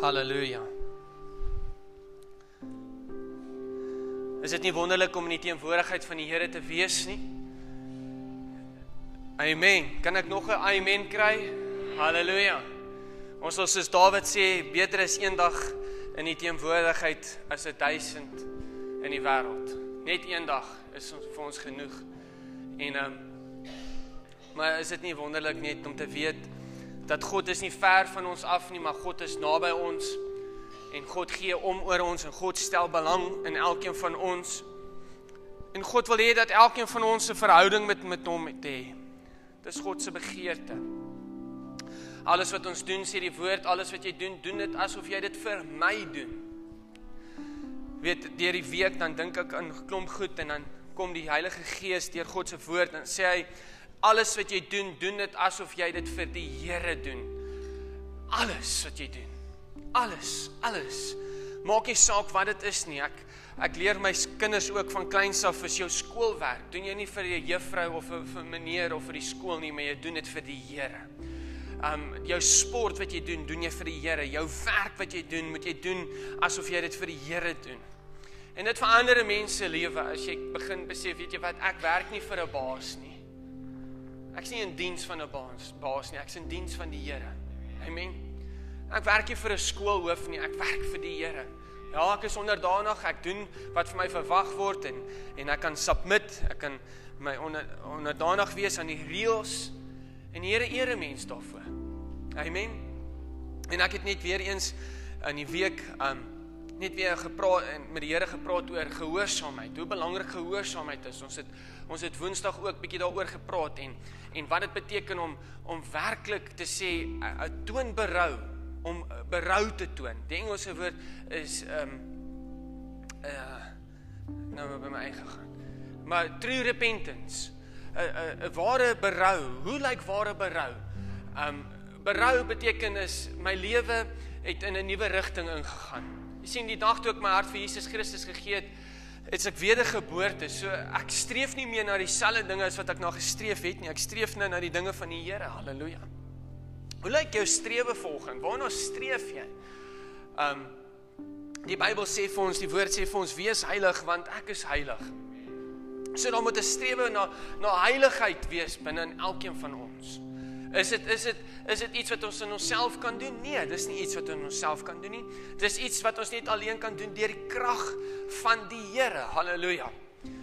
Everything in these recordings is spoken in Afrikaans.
Halleluja. Is dit nie wonderlik om in die teenwoordigheid van die Here te wees nie? Amen. Kan ek nog 'n amen kry? Halleluja. Ons sal soos Dawid sê, beter is een dag in die teenwoordigheid as 'n duisend in die wêreld. Net een dag is ons vir ons genoeg. En ehm um, maar is dit nie wonderlik net om te weet dat God is nie ver van ons af nie, maar God is naby ons en God gee om oor ons en God stel belang in elkeen van ons. En God wil hê dat elkeen van ons 'n verhouding met met hom het hê. Dis God se begeerte. Alles wat ons doen, sê die woord, alles wat jy doen, doen dit asof jy dit vir my doen. Weet, deur die week dan dink ek aan klomp goed en dan kom die Heilige Gees deur God se woord en sê hy alles wat jy doen, doen dit asof jy dit vir die Here doen. Alles wat jy doen. Alles, alles. Maak nie saak wat dit is nie. Ek ek leer my kinders ook van kleins af is jou skoolwerk. Doen jy nie vir 'n juffrou of vir, vir meneer of vir die skool nie, maar jy doen dit vir die Here. Um jou sport wat jy doen, doen jy vir die Here. Jou werk wat jy doen, moet jy doen asof jy dit vir die Here doen. En dit verander 'n mens se lewe as jy begin besef, weet jy wat, ek werk nie vir 'n baas nie. Ek's nie in diens van 'n baas, baas nie. Ek's in diens van die Here. Amen. Ek werk nie vir 'n skoolhoof nie. Ek werk vir die Here. Ja, ek is onderdanig. Ek doen wat vir my verwag word en en ek kan submit. Ek kan my onder, onderdanig wees aan die reëls en die Here ere mens daarvoor. Amen. En ek het net weer eens in die week um net weer gepraat en met die Here gepraat oor gehoorsaamheid. Hoe belangrik gehoorsaamheid is. Ons het ons het Woensdag ook bietjie daaroor gepraat en en wat dit beteken om om werklik te sê 'n toon berou, om berou te toon. Die Engelse woord is um uh nou by my eie gegaan. Maar true repentance. 'n 'n ware berou. Hoe lyk ware berou? Um berou beteken is my lewe het in 'n nuwe rigting ingegaan. Jy sien die dag toe ek my hart vir Jesus Christus gegee het, het ek wedergeboorte. So ek streef nie meer na dieselfde dinge as wat ek na gestreef het nie. Ek streef nou na die dinge van die Here. Halleluja. Hoe lyk jou strewe volgens? Waarna streef jy? Um die Bybel sê vir ons, die woord sê vir ons wees heilig want ek is heilig. So dan moet 'n strewe na na heiligheid wees binne in elkeen van ons. Is dit is dit is dit iets wat ons in onsself kan doen? Nee, dis nie iets wat ons in onsself kan doen nie. Dis iets wat ons net alleen kan doen deur die krag van die Here. Halleluja.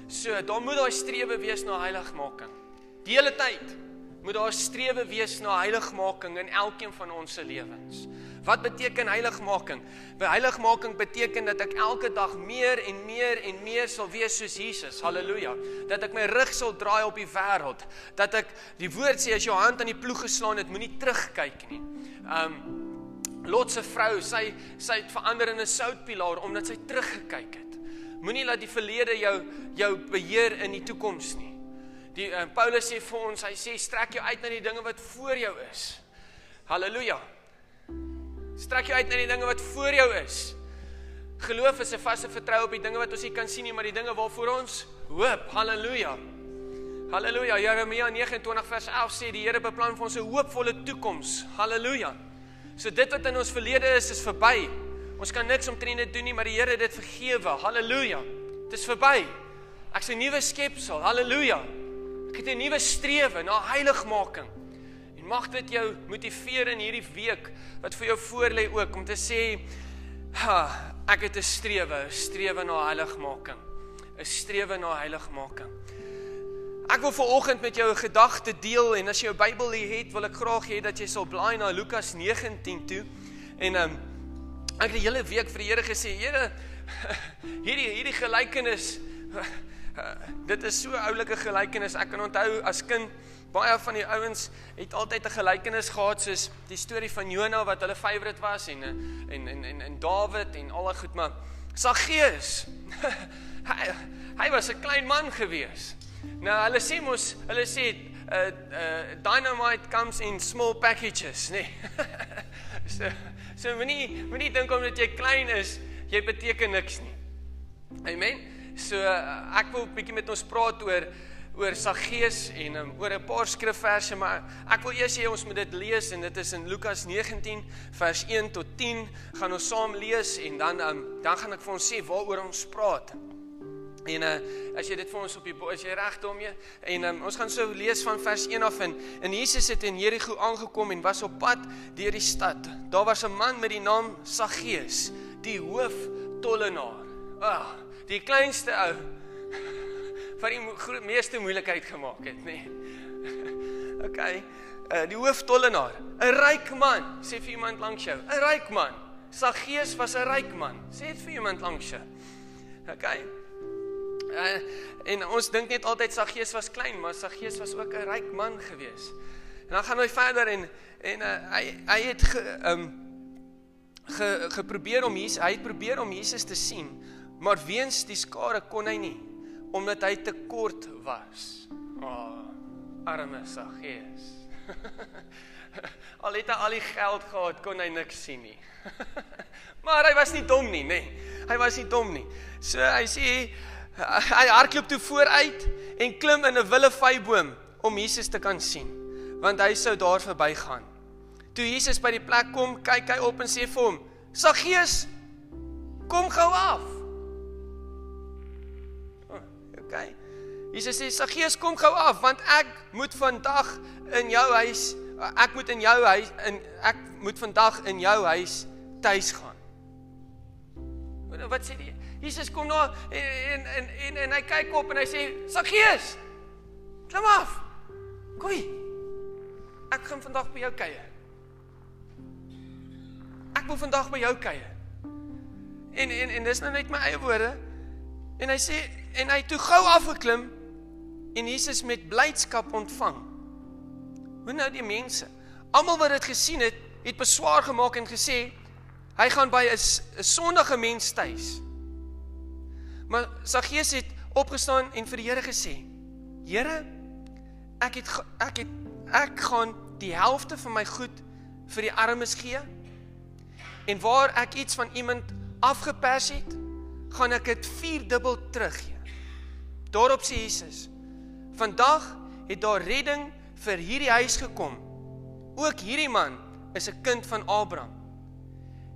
So, daar moet daai strewe wees na heiligmaking. Die hele tyd moet daar strewe wees na heiligmaking in elkeen van ons se lewens. Wat beteken heiligmaking? By heiligmaking beteken dat ek elke dag meer en meer en meer sal wees soos Jesus. Halleluja. Dat ek my rug sal draai op die wêreld. Dat ek die woord sê as jou hand aan die ploeg geslaan het, moenie terugkyk nie. Um Lot se vrou, sy sy het verander in 'n soutpilaar omdat sy teruggekyk het. Moenie laat die verlede jou jou beheer in die toekoms nie. Die uh, Paulus sê vir ons, hy sê strek jou uit na die dinge wat voor jou is. Halleluja. Strek jou uit na die dinge wat voor jou is. Geloof is 'n vaste vertroue op die dinge wat ons nie kan sien nie, maar die dinge waarvoor ons hoop. Halleluja. Halleluja. Jeremia 29 vers 11 sê die Here beplan vir ons 'n hoopvolle toekoms. Halleluja. So dit wat in ons verlede is, is verby. Ons kan niks omtrent dit doen nie, maar die Here het dit vergewe. Halleluja. Dit is verby. Ek's 'n nuwe skepsel. Halleluja. Ek het 'n nuwe strewe na heiligmaking mag dit jou motiveer in hierdie week wat vir jou voorlê ook om te sê ha ek het 'n strewe, 'n strewe na heiligmaking, 'n strewe na heiligmaking. Ek wil vanoggend met jou 'n gedagte deel en as jy jou Bybel hier het, wil ek graag hê dat jy sal blaai na Lukas 19 toe. En um, ek het die hele week vir die Here gesê, Here, hierdie hierdie gelykenis dit is so oulike gelykenis. Ek kan onthou as kind baie van die ouens het altyd 'n gelykenis gehad soos die storie van Jonah wat hulle favourite was en en en en, en Dawid en al daai goed maar Saggeus hy, hy was 'n klein man gewees. Nou hulle sê mos hulle sê uh uh dynamite comes in small packages, nê. Nee. so so moenie moenie dink omdat jy klein is, jy beteken niks nie. Amen. So uh, ek wil 'n bietjie met ons praat oor oor Saggeus en um, oor 'n paar skrifverse, maar ek wil eers hê ons moet dit lees en dit is in Lukas 19 vers 1 tot 10 gaan ons saam lees en dan um, dan gaan ek vir ons sê waaroor ons praat. En uh, as jy dit vir ons op die as jy reg daarmee en um, ons gaan so lees van vers 1 af in en Jesus het in Jerigo aangekom en was op pad deur die stad. Daar was 'n man met die naam Saggeus, die hoof tollenaar. Ag, ah, die kleinste ou wat die meeste moeilikheid gemaak het, nê. Nee. OK. Uh die hooftollenaar, 'n ryk man, sê vir iemand langs jou, 'n ryk man. Saggeus was 'n ryk man. Sê dit vir iemand langs jou. OK. Uh en ons dink net altyd Saggeus was klein, maar Saggeus was ook 'n ryk man gewees. En dan gaan hy verder en en uh, hy hy het ge, um ge, geprobeer om Jesus, hy het probeer om Jesus te sien, maar weens die skare kon hy nie omdat hy te kort was. O, oh, arme Saggeus. al het hy al die geld gehad, kon hy niks sien nie. maar hy was nie dom nie, nê. Nee. Hy was nie dom nie. So hy sê hy hardloop toe vooruit en klim in 'n willevyboom om Jesus te kan sien, want hy sou daar verbygaan. Toe Jesus by die plek kom, kyk hy op en sê vir hom: "Saggeus, kom gou af." Okay. Jesus sê Saggeus kom gou af want ek moet vandag in jou huis ek moet in jou huis in ek moet vandag in jou huis tuis gaan. Wat sê die Jesus kom nou en en en en hy kyk op en hy sê Saggeus klim af. Kom. Ek gaan vandag by jou kuier. Ek wil vandag by jou kuier. En en en dis nou net my eie woorde. En hy sê en hy toe gou afgeklim en Jesus met blydskap ontvang. Hoe nou die mense? Almal wat dit gesien het, het beswaar gemaak en gesê hy gaan by 'n sondige mens tuis. Maar Saggeus het opgestaan en vir die Here gesê: "Here, ek het ek het ek gaan die helfte van my goed vir die armes gee. En waar ek iets van iemand afgepers het, gaan ek dit vierdubbel teruggee." Daarop sê Jesus: "Vandag het daar redding vir hierdie huis gekom. Ook hierdie man is 'n kind van Abraham.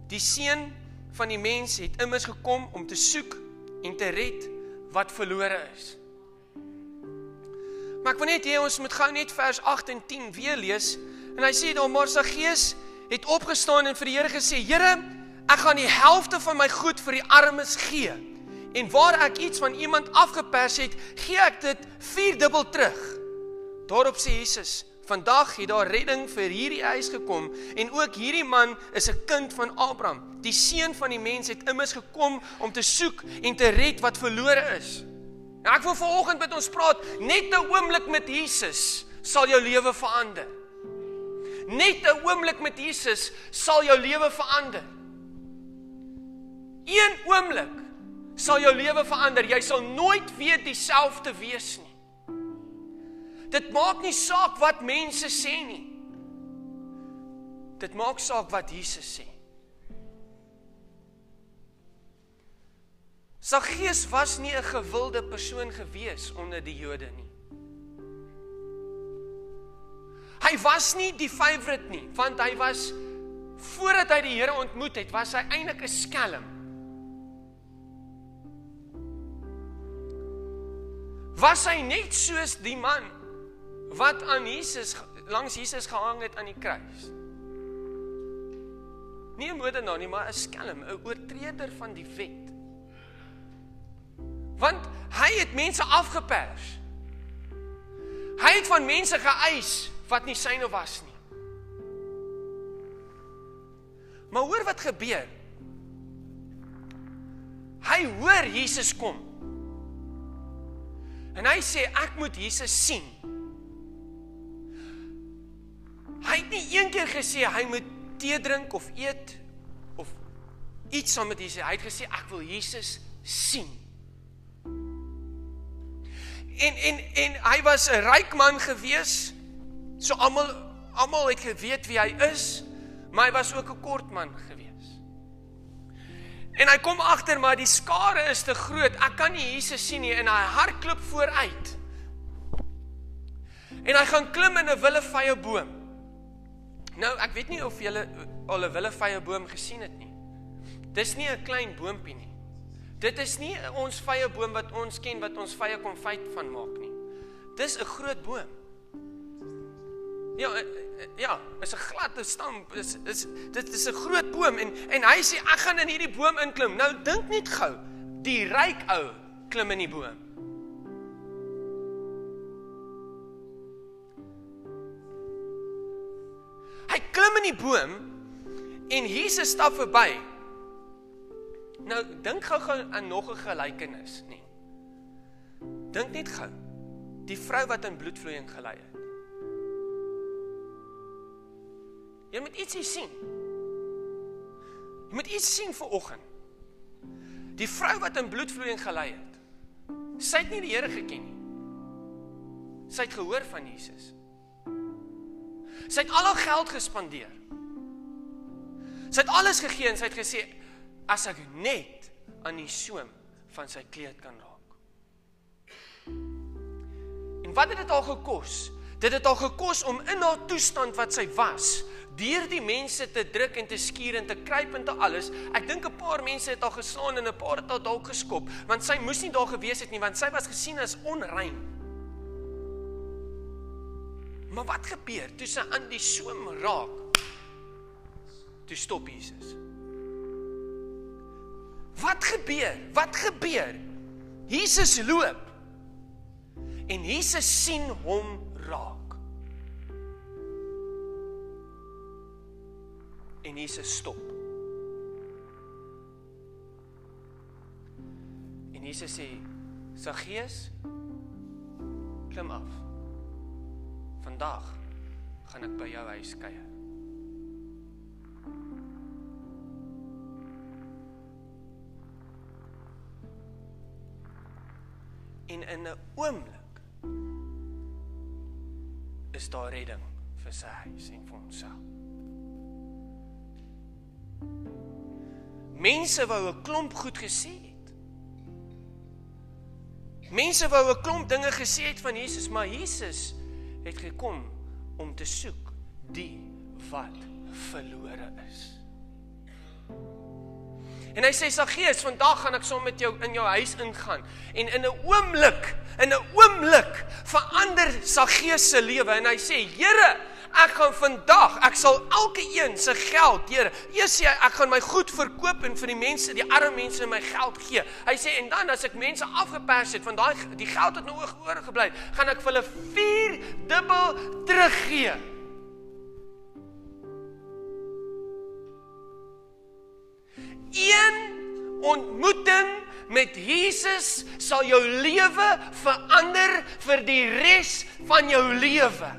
Die seun van die mens het immers gekom om te soek en te red wat verlore is." Maar ek wil net hê ons moet gou net vers 8 en 10 weer lees. En hy sê daar maar sy gees het opgestaan en vir die Here gesê: "Here, ek gaan die helfte van my goed vir die armes gee." En waar ek iets van iemand afgepers het, gee ek dit vierdubbel terug. Daarop sê Jesus: "Vandag het daar redding vir hierdie huis gekom en ook hierdie man is 'n kind van Abraham. Die seun van die mens het immers gekom om te soek en te red wat verlore is." Nou ek wil vanoggend met ons praat, net 'n oomblik met Jesus sal jou lewe verander. Net 'n oomblik met Jesus sal jou lewe verander. Een oomblik sal jou lewe verander. Jy sal nooit weer dieselfde wees nie. Dit maak nie saak wat mense sê nie. Dit maak saak wat Jesus sê. Saggeus was nie 'n gewilde persoon gewees onder die Jode nie. Hy was nie die favourite nie, want hy was voordat hy die Here ontmoet het, was hy eintlik 'n skelm. Was hy net soos die man wat aan Jesus langs Jesus gehang het aan die kruis. Nie 'n moordenaar nie, maar 'n skelm, 'n oortreder van die wet. Want hy het mense afgepers. Hy het van mense geëis wat nie syne was nie. Maar hoor wat gebeur. Hy hoor Jesus kom. En hy sê ek moet Jesus sien. Hy het nie een keer gesê hy moet tee drink of eet of iets saam met Jesus. Hy het gesê ek wil Jesus sien. En en en hy was 'n ryk man gewees. So almal almal het geweet wie hy is, maar hy was ook 'n kort man gewees. En hy kom agter maar die skare is te groot. Ek kan nie Jesus sien nie en hy hardloop vooruit. En hy gaan klim in 'n willevye boom. Nou, ek weet nie of julle al 'n willevye boom gesien het nie. Dis nie 'n klein boontjie nie. Dit is nie ons vye boom wat ons ken wat ons vye konfyt van maak nie. Dis 'n groot boom. Ja, eh, eh, ja, is 'n gladde stam. Is is dit is 'n groot boom en en hy sê ek gaan in hierdie boom inklim. Nou dink net gou. Die ryk ou klim in die boom. Hy klim in die boom en Jesus stap verby. Nou dink gou-gou aan nog 'n gelykenis, nê. Dink net gou. Die vrou wat in bloedvloeiing gelei het. Jy moet ietsie sien. Jy moet iets sien vir oggend. Die vrou wat in bloedvloeiing gelei het. Sy het nie die Here geken nie. Sy het gehoor van Jesus. Sy het al haar geld gespandeer. Sy het alles gegee en sy het gesê as ek net aan die soem van sy kleed kan raak. En wat het dit al gekos? Dit het al gekos om in haar toestand wat sy was, deur die mense te druk en te skuur en te kruip en te alles. Ek dink 'n paar mense het al geslaan en 'n paar het al dalk geskop, want sy moes nie daar gewees het nie, want sy was gesien as onrein. Maar wat gebeur toe sy aan die soem raak? Toe stop Jesus. Wat gebeur? Wat gebeur? Jesus loop. En Jesus sien hom raak. En Jesus stop. En Jesus sê: "Saggeus, klim af. Vandag gaan ek by jou huis kuier." En in 'n oomblik is daar redding vir sy huis en vir homself. Mense wou 'n klomp goed gesê het. Mense wou 'n klomp dinge gesê het van Jesus, maar Jesus het gekom om te soek die wat verlore is. En hy sê Saggeus, vandag gaan ek saam met jou in jou huis ingaan en in 'n oomblik, in 'n oomblik verander Saggeus se lewe en hy sê, "Here, ek gaan vandag, ek sal elke een se geld, Here, eers sê hy ek gaan my goed verkoop en vir die mense, die arme mense my geld gee." Hy sê en dan as ek mense afgepers het van daai die geld wat nog oorgebly, gaan ek vir hulle 4 dubbel teruggee. Een ontmoeting met Jesus sal jou lewe verander vir die res van jou lewe.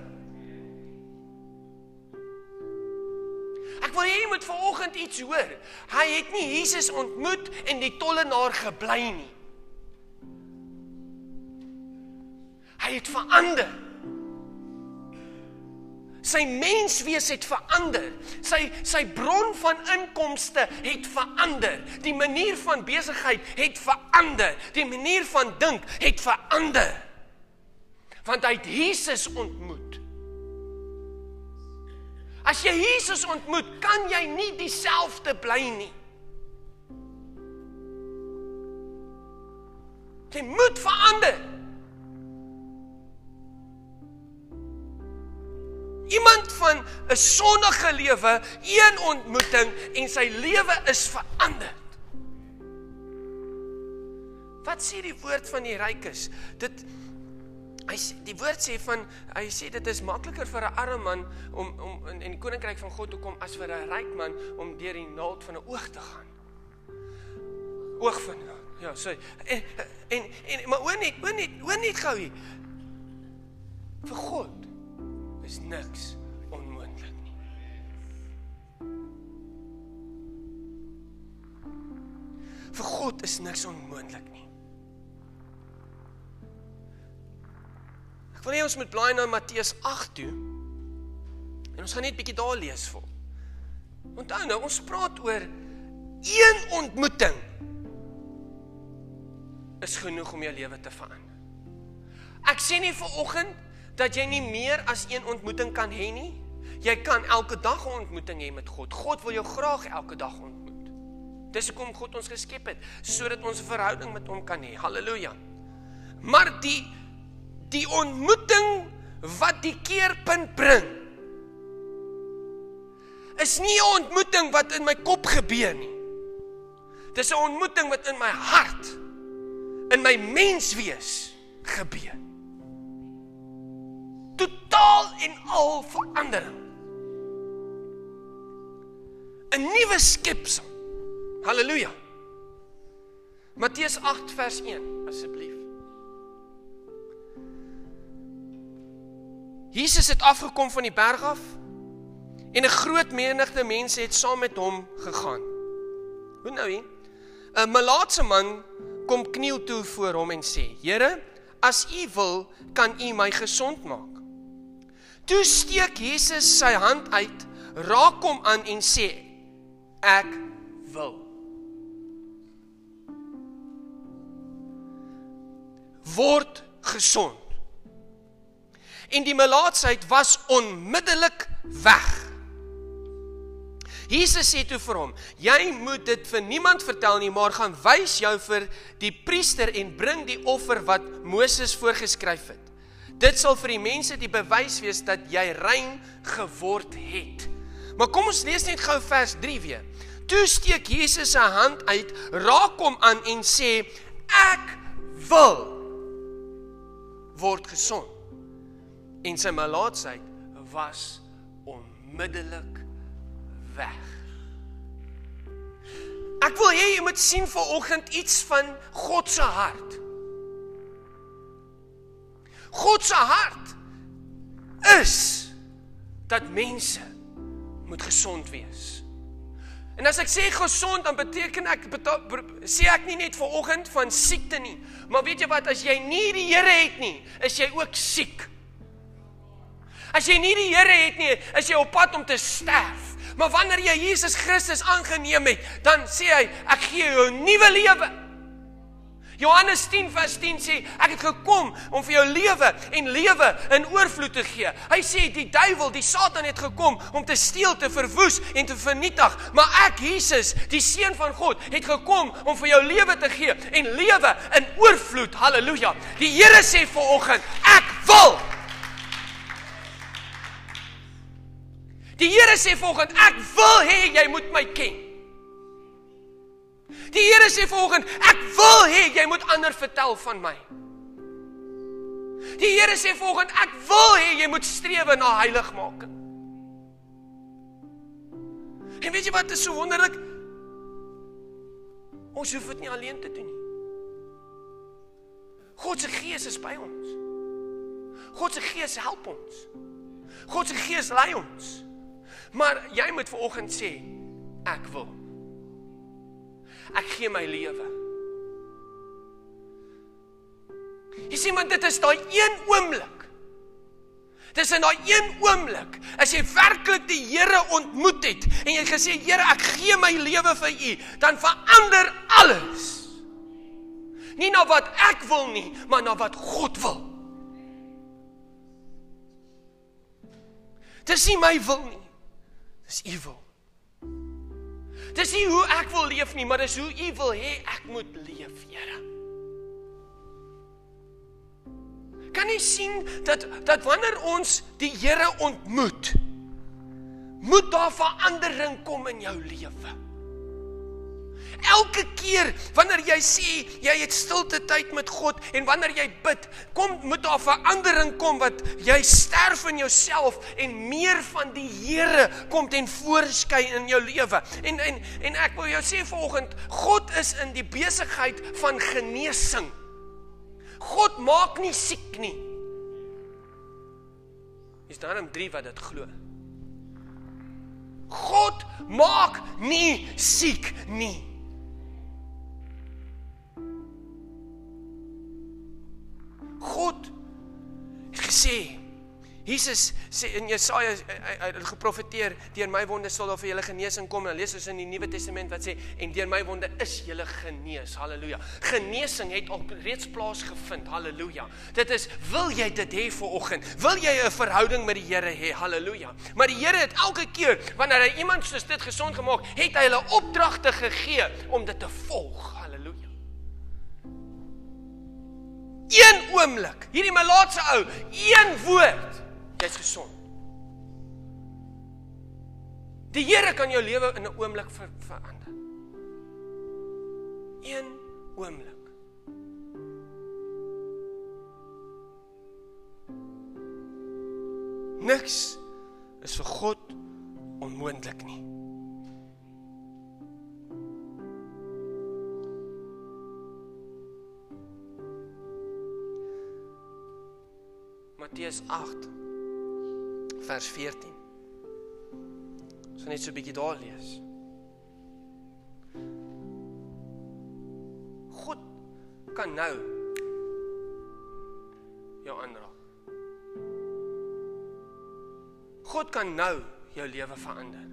Ek wil hê jy moet vanoggend iets hoor. Hy het nie Jesus ontmoet en die tollenaar gebly nie. Hy het verander. Sy menswees het verander. Sy sy bron van inkomste het verander. Die manier van besigheid het verander. Die manier van dink het verander. Want hy het Jesus ontmoet. As jy Jesus ontmoet, kan jy nie dieselfde bly nie. Jy moet verander. Iemand van 'n sonnige lewe, een ontmoeting en sy lewe is verander. Wat sê die woord van die rykes? Dit hy sê die woord sê van hy sê dit is makliker vir 'n arme man om om in, in die koninkryk van God te kom as vir 'n ryk man om deur die naald van 'n oog te gaan. Oog van ja, sê en, en en maar hoor net, hoor net, hoor net gou hier. Vir God is niks onmoontlik nie. Vir God is niks onmoontlik nie. Ek wil hê ons moet blaai na Matteus 8 toe. En ons gaan net bietjie daar lees vir. Onthou nou, ons praat oor een ontmoeting is genoeg om jou lewe te verander. Ek sê nie vir oggend dat jy nie meer as een ontmoeting kan hê nie. Jy kan elke dag 'n ontmoeting hê met God. God wil jou graag elke dag ontmoet. Dis hoekom God ons geskep het, sodat ons 'n verhouding met hom kan hê. Halleluja. Maar die die ontmoeting wat die keerpunt bring is nie 'n ontmoeting wat in my kop gebeur nie. Dis 'n ontmoeting wat in my hart in my menswees gebeur. Totaal en al verandering. 'n Nuwe skepsel. Halleluja. Matteus 8 vers 1 asseblief. Jesus het afgekom van die berg af en 'n groot menigte mense het saam met hom gegaan. Hoe nou hier? 'n Malaatse man kom kniel toe voor hom en sê: "Here, as U wil, kan U my gesond maak." Toe steek Jesus sy hand uit, raak hom aan en sê: "Ek wil." Word gesond. En die melaatsheid was onmiddellik weg. Jesus sê toe vir hom: "Jy moet dit vir niemand vertel nie, maar gaan wys jou vir die priester en bring die offer wat Moses voorgeskryf het. Dit sal vir die mense die bewys wees dat jy rein geword het." Maar kom ons lees net gou vers 3 weer. Toe steek Jesus sy hand uit, raak hom aan en sê: "Ek wil word gesond." En sy melaatsheid was onmiddellik weg. Ek wil hê jy moet sien vanoggend iets van God se hart. God se hart is dat mense moet gesond wees. En as ek sê gesond dan beteken ek sê ek nie net vanoggend van siekte nie, maar weet jy wat as jy nie die Here het nie, is jy ook siek. As jy nie die Here het nie, is jy op pad om te sterf. Maar wanneer jy Jesus Christus aangeneem het, dan sê hy, ek gee jou 'n nuwe lewe. Johannes 10 vers 10 sê, ek het gekom om vir jou lewe en lewe in oorvloed te gee. Hy sê die duiwel, die Satan het gekom om te steel, te verwoes en te vernietig, maar ek Jesus, die seun van God, het gekom om vir jou lewe te gee en lewe in oorvloed. Halleluja. Die Here sê vanoggend, ek wil Die Here sê volgens ek wil hê jy moet my ken. Die Here sê volgens ek wil hê jy moet ander vertel van my. Die Here sê volgens ek wil hê jy moet strewe na heiligmaking. En weet jy wat is so wonderlik? Ons hoef dit nie alleen te doen nie. God se gees is by ons. God se gees help ons. God se gees lei ons. Maar jy moet vanoggend sê ek wil. Ek gee my lewe. Jy sien want dit is daai een oomblik. Dis in daai een oomblik as jy werklik die Here ontmoet het en jy gesê Here ek gee my lewe vir U, dan verander alles. Nie na wat ek wil nie, maar na wat God wil. Dis nie my wil nie. Dis u wil. Dis nie hoe ek wil leef nie, maar dis hoe u wil hê ek moet leef, Here. Kan jy sien dat dat wanneer ons die Here ontmoet, moet daar verandering kom in jou lewe. Elke keer wanneer jy sê jy het stilte tyd met God en wanneer jy bid, kom moet daar verandering kom wat jy sterf in jouself en meer van die Here kom ten voorskyn in jou lewe. En en en ek wil jou sê vanoggend, God is in die besigheid van genesing. God maak nie siek nie. Is daar 'n 3 wat dit glo? God maak nie siek nie. God het gesê Jesus sê in Jesaja het geprofeteer deur my wonde sal daar vir julle genesing kom. En lees ons in die Nuwe Testament wat sê en deur my wonde is julle genees. Halleluja. Genesing het al reeds plaasgevind. Halleluja. Dit is wil jy dit hê vir oggend? Wil jy 'n verhouding met die Here hê? Halleluja. Maar die Here het elke keer wanneer hy iemand soos dit gesond gemaak, het hy hulle opdragte gegee om dit te volg. Een oomblik, hierdie malaatse ou, een woord jy's gesond. Die Here kan jou lewe in 'n oomblik ver verander. Een oomblik. Niks is vir God onmoontlik nie. Matteus 8 vers 14. Ons gaan net so 'n bietjie daar lees. God kan nou jou aanraak. God kan nou jou lewe verander.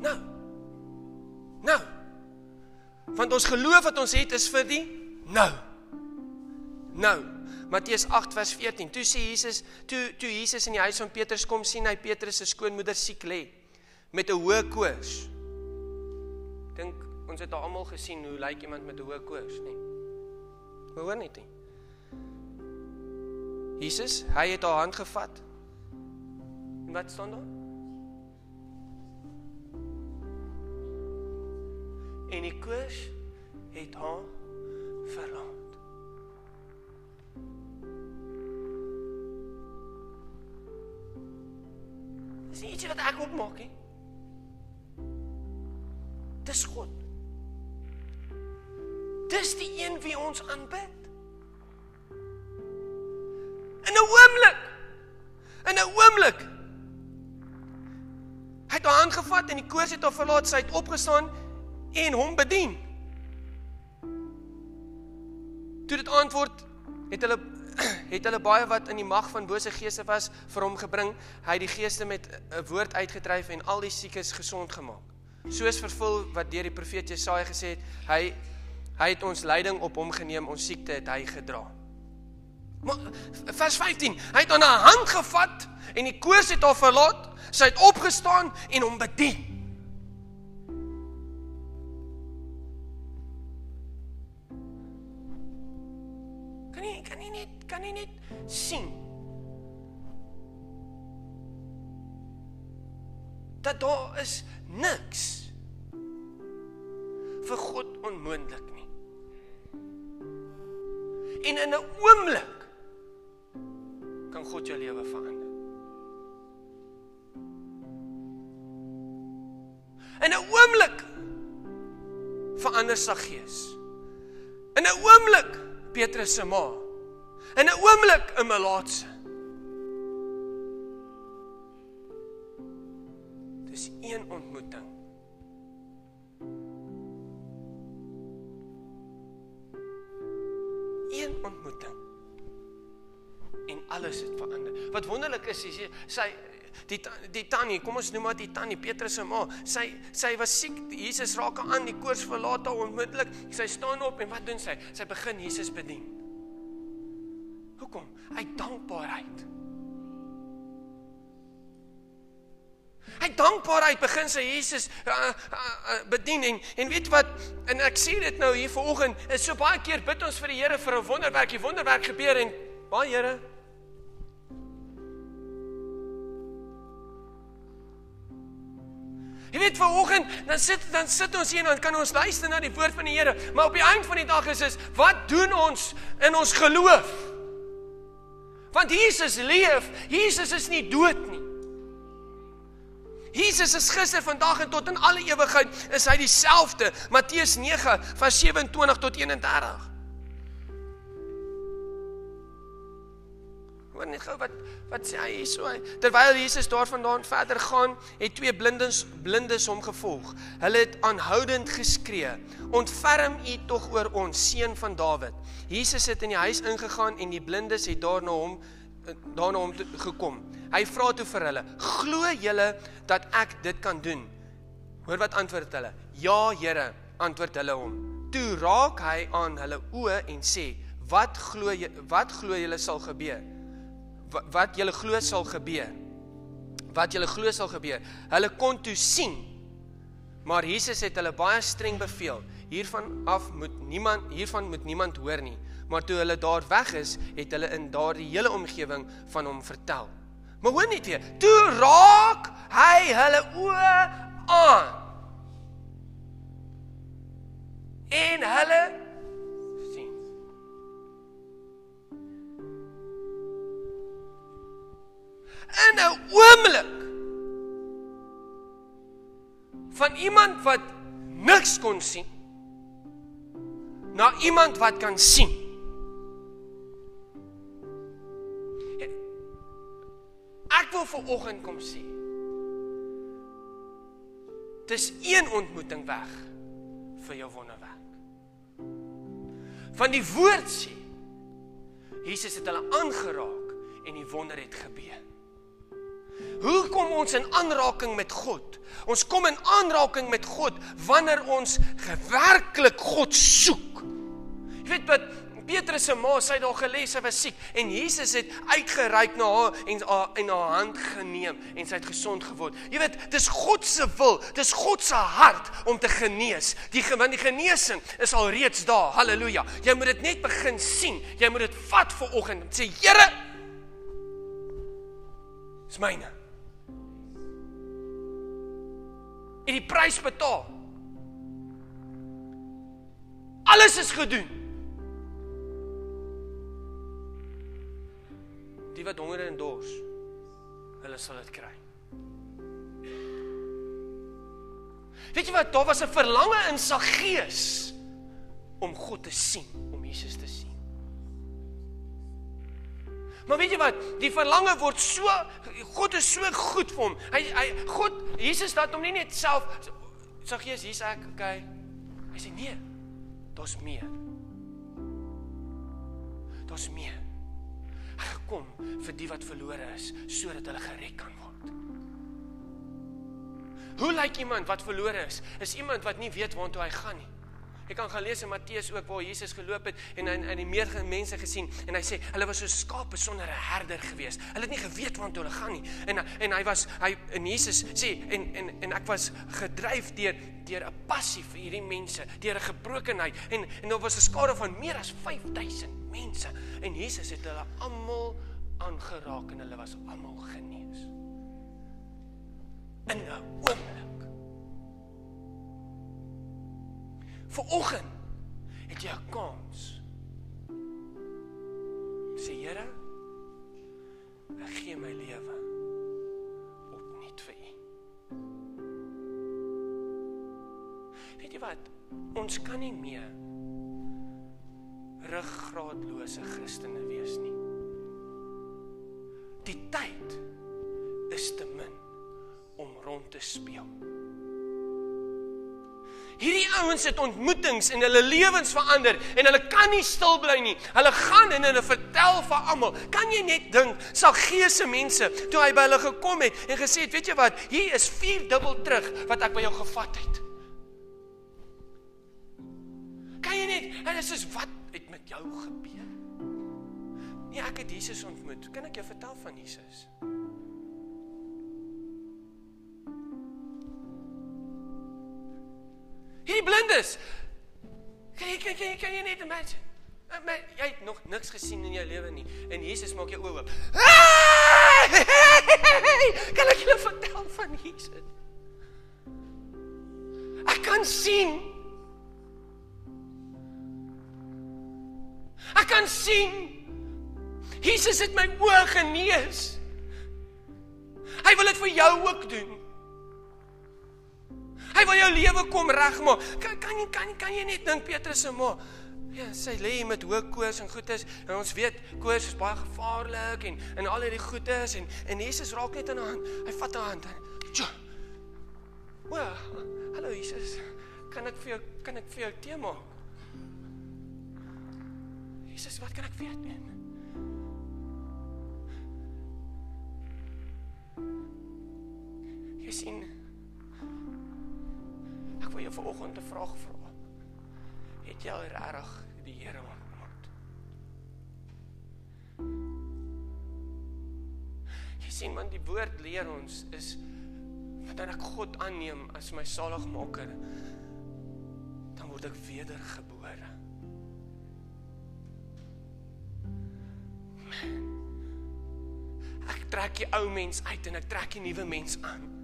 Nou. Nou. Want ons geloof wat ons het is vir die nou. Nou. Matteus 8 vers 14. Toe sê Jesus, toe toe Jesus in die huis van Petrus kom sien hy Petrus se skoonmoeder siek lê met 'n hoë koors. Dink ons het almal gesien hoe lyk iemand met 'n hoë koors, nê? Nee. Hoor net nie. Jesus, hy het haar hand gevat. En wat staan daar? En die koors het haar verlaat. Dis nie iets wat ek opmaak nie. Dis God. Dis die een wie ons aanbid. In 'n oomblik. In 'n oomblik. Hy het haar aangevat en die koors het haar verlaat, sy het opgestaan en hom bedien. Toe dit antwoord het hulle het hulle baie wat in die mag van bose geeste was vir hom gebring. Hy het die geeste met 'n woord uitgedryf en al die siekes gesond gemaak. Soos vervul wat deur die profeet Jesaja gesê het, hy hy het ons lyding op hom geneem, ons siekte het hy gedra. Maar vers 15, hy het aan haar hand gevat en die koors het haar verlaat. Sy het opgestaan en hom bedien. Sien dat daar is niks vir God onmoontlik nie. En in 'n oomblik kan God jou lewe verander. In 'n oomblik verander sy gees. In 'n oomblik Petrus se ma in 'n oomblik 'n melaatse. Dis een ontmoeting. Een ontmoeting. En alles het verander. Wat wonderlik is, is sy die die tannie, kom ons noem maar die tannie Petrus se ma. Sy sy was siek. Jesus raak haar aan, die koors verlaat haar onmiddellik. Sy staan op en wat doen sy? Sy begin Jesus bedien. Hoekom? Uit dankbaarheid. Uit dankbaarheid begin sy Jesus uh, uh, uh, bedien en en weet wat en ek sê dit nou hier vanoggend is so baie keer bid ons vir die Here vir 'n wonderwerk, die wonderwerk gebeur en baie Here Jy weet vanoggend dan sit dan sit ons hier en dan kan ons luister na die woord van die Here, maar op die einde van die dag is is wat doen ons in ons geloof? Want Jesus leef. Jesus is nie dood nie. Jesus is gister, vandag en tot in alle ewigheid is hy dieselfde. Matteus 9 vers 27 tot 31. Hoor net gou wat wat sê hy hierso. Terwyl Jesus daarvandaan verder gaan, het twee blindes blindes hom gevolg. Hulle het aanhoudend geskree: "Ontferm U tog oor ons, seun van Dawid." Jesus het in die huis ingegaan en die blindes het daarna hom daarna hom gekom. Hy vra toe vir hulle: "Glo julle dat ek dit kan doen?" Hoor wat antwoord hulle: "Ja, Here," antwoord hulle hom. Toe raak hy aan hulle oë en sê: "Wat glo jy wat glo julle sal gebeur?" Wat julle glo sal gebeur. Wat julle glo sal gebeur. Hulle kon toe sien. Maar Jesus het hulle baie streng beveel. Hiervan af moet niemand hiervan moet niemand hoor nie. Maar toe hulle daar weg is, het hulle in daardie hele omgewing van hom vertel. Maar hoor net weer, toe raak hy hulle oë aan. En hulle in 'n oomblik van iemand wat niks kon sien na iemand wat kan sien. Ek wil vir oggend kom sê. Dis een ontmoeting weg vir jou wonderwerk. Van die woord sê Jesus het hulle aangeraak en die wonder het gebeur. Hoe kom ons in aanraking met God? Ons kom in aanraking met God wanneer ons gewerklik God soek. Jy weet wat Petrus se ma sy daar gelê sy was siek en Jesus het uitgereik na haar en haar in haar hand geneem en sy het gesond geword. Jy weet, dis God se wil, dis God se hart om te genees. Die want die genesing is al reeds daar. Halleluja. Jy moet dit net begin sien. Jy moet dit vat vir oggend. Sê Here, Dis myne. En die prys betaal. Alles is gedoen. Die wat honger en dors, hulle sal dit kry. Weet jy wat, daar was 'n verlange in sy gees om God te sien, om Jesus te sien. Maar weet jy wat? Die verlange word so God is so goed vir hom. Hy hy God Jesus laat hom nie net self sê Jesus hier's ek, okay. Hy sê nee. Daar's meer. Daar's meer. Hy kom vir die wat verlore is sodat hulle gered kan word. Hoe lyk iemand wat verlore is? Is iemand wat nie weet waartoe hy gaan nie. Jy kan gaan lees in Matteus ook waar Jesus geloop het en hy en die meer mense gesien en hy sê hulle was so skape sonder 'n herder gewees. Hulle het nie geweet waartoe hulle gaan nie. En en hy was hy en Jesus sê en en en ek was gedryf deur deur 'n passie vir hierdie mense, deur 'n gebrokenheid en en daar was 'n skare van meer as 5000 mense en Jesus het hulle almal aangeraak en hulle was almal genees. In 'n oomblik Vir oggend het jy 'n kans. Sê Here, ek gee my lewe opnuut vir U. Weet jy wat? Ons kan nie meer ruggraatlose Christene wees nie. Die tyd is te min om rond te speel. Hierdie ouens het ontmoetings en hulle lewens verander en hulle kan nie stil bly nie. Hulle gaan en hulle vertel vir almal. Kan jy net dink, sal geese mense toe hy by hulle gekom het en gesê het, weet jy wat, hier is vier dubbel terug wat ek by jou gevat het. Kan jy net, en dit is wat het met jou gebeur? Nee, ek het Jesus ontmoet. Kan ek jou vertel van Jesus? Hierdie blindes. Kan jy kan jy kan jy net imagine? Eh, maar jy het nog niks gesien in jou lewe nie en Jesus maak jou oë oop. Kan ek julle vertel van Jesus? Ek kan sien. Ek kan sien. Jesus het my oë genees. Hy wil dit vir jou ook doen. Hy wil jou lewe kom regmaak. Kan kan jy kan, kan jy net dink Petrus se ma Ja, sy lê met hoë koors en goedes en ons weet koors is baie gevaarlik en en al hierdie goedes en en Jesus raak net aan haar hand. Hy vat haar hand. Tjo. Wa, hallo Jesus. Kan ek vir jou kan ek vir jou tee maak? Jesus, wat kan ek jou doen? Jy sien Ek wil jou vanoggend 'n vraag vra. Het jy al regtig die Here ontmoet? Jy sien man die woord leer ons is dat ek God aanneem as my saligmaker dan word ek wedergebore. Ek trek die ou mens uit en ek trek die nuwe mens aan.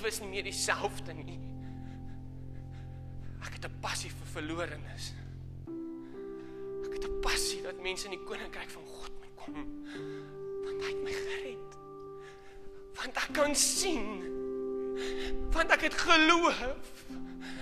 Lewe is nie meer dieselfde nie. Ek het 'n passie vir verlorenes. Ek het 'n passie dat mense in die koninkryk van God moet kom. Want hy het my gered. Want ek kan sien. Want ek het geloof.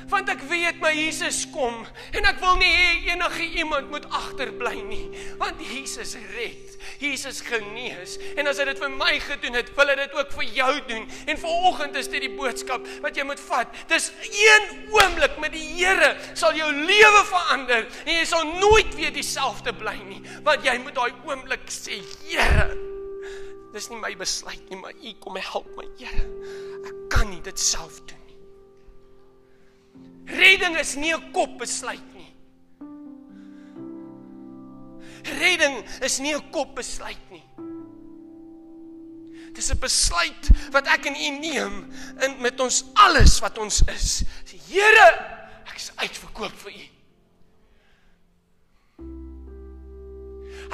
Want ek weet my Jesus kom en ek wil nie hê enige iemand moet agterbly nie. Want Jesus red. Jesus genees en as hy dit vir my gedoen het, wil hy dit ook vir jou doen. En vanoggend is dit die boodskap wat jy moet vat. Dis een oomblik met die Here sal jou lewe verander en jy sal nooit weer dieselfde bly nie. Want jy moet daai oomblik sê, Here, dis nie my besluit nie, maar U kom help my, Here. Ek kan nie dit self doen. Redding is nie 'n kopbesluit nie. Redding is nie 'n kopbesluit nie. Dis 'n besluit wat ek en u neem in met ons alles wat ons is. Sê Here, ek is uitverkoop vir u.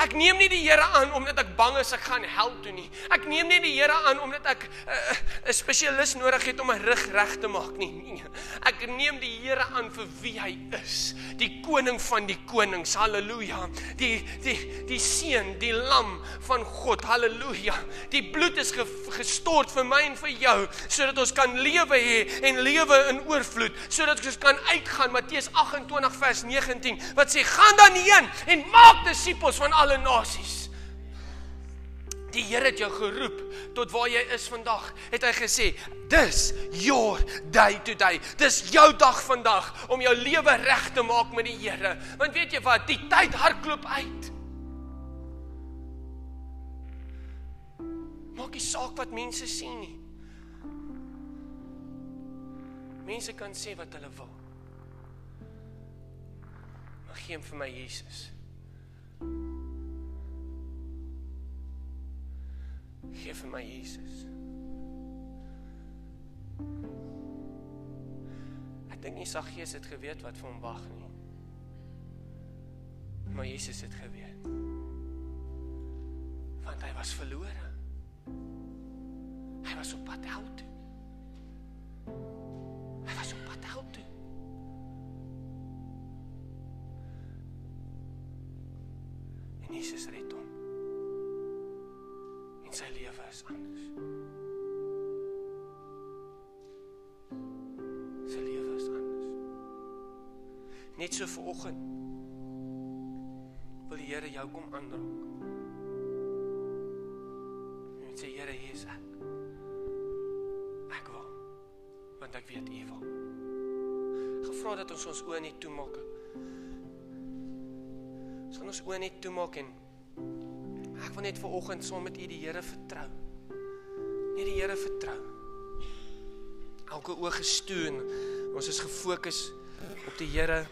Ek neem nie die Here aan omdat ek bang is ek gaan hel toe nie. Ek neem nie die Here aan omdat ek 'n uh, 'n spesialis nodig het om my rug reg te maak nie. Nee. Ek neem die Here aan vir wie hy is, die koning van die konings. Halleluja. Die die die seun, die lam van God. Halleluja. Die bloed is ge, gestort vir my en vir jou sodat ons kan lewe hê en lewe in oorvloed, sodat ons kan uitgaan Matteus 28 vers 19 wat sê gaan dan heen en maak disippels van alle nasies. Die Here het jou geroep tot waar jy is vandag. Het hy gesê, "Dis your day today. Dis jou dag vandag om jou lewe reg te maak met die Here." Want weet jy wat, die tyd hardloop uit. Maak nie saak wat mense sien nie. Mense kan sê wat hulle wil. Maar gee hom vir my Jesus. Gee vir my Jesus. Ek dink nie Saggees het geweet wat vir hom wag nie. Maar Jesus het geweet. Want hy was verlore. Hy was op pad hel toe. Hy was op pad hel toe. En Jesus red hom. Is anders. Sy lewe is anders. Net so vanoggend wil die Here jou kom aanraak. En sê Here, hier is ek. Ek wil want ek weet U wil. Gevra dat ons ons oë net toemaak. Ons gaan ons oë net toemaak en ek wil net ver oggend saam met U die Here vertrou. Net die Here vertrou. Elke oog gestoon. Ons is gefokus op die Here.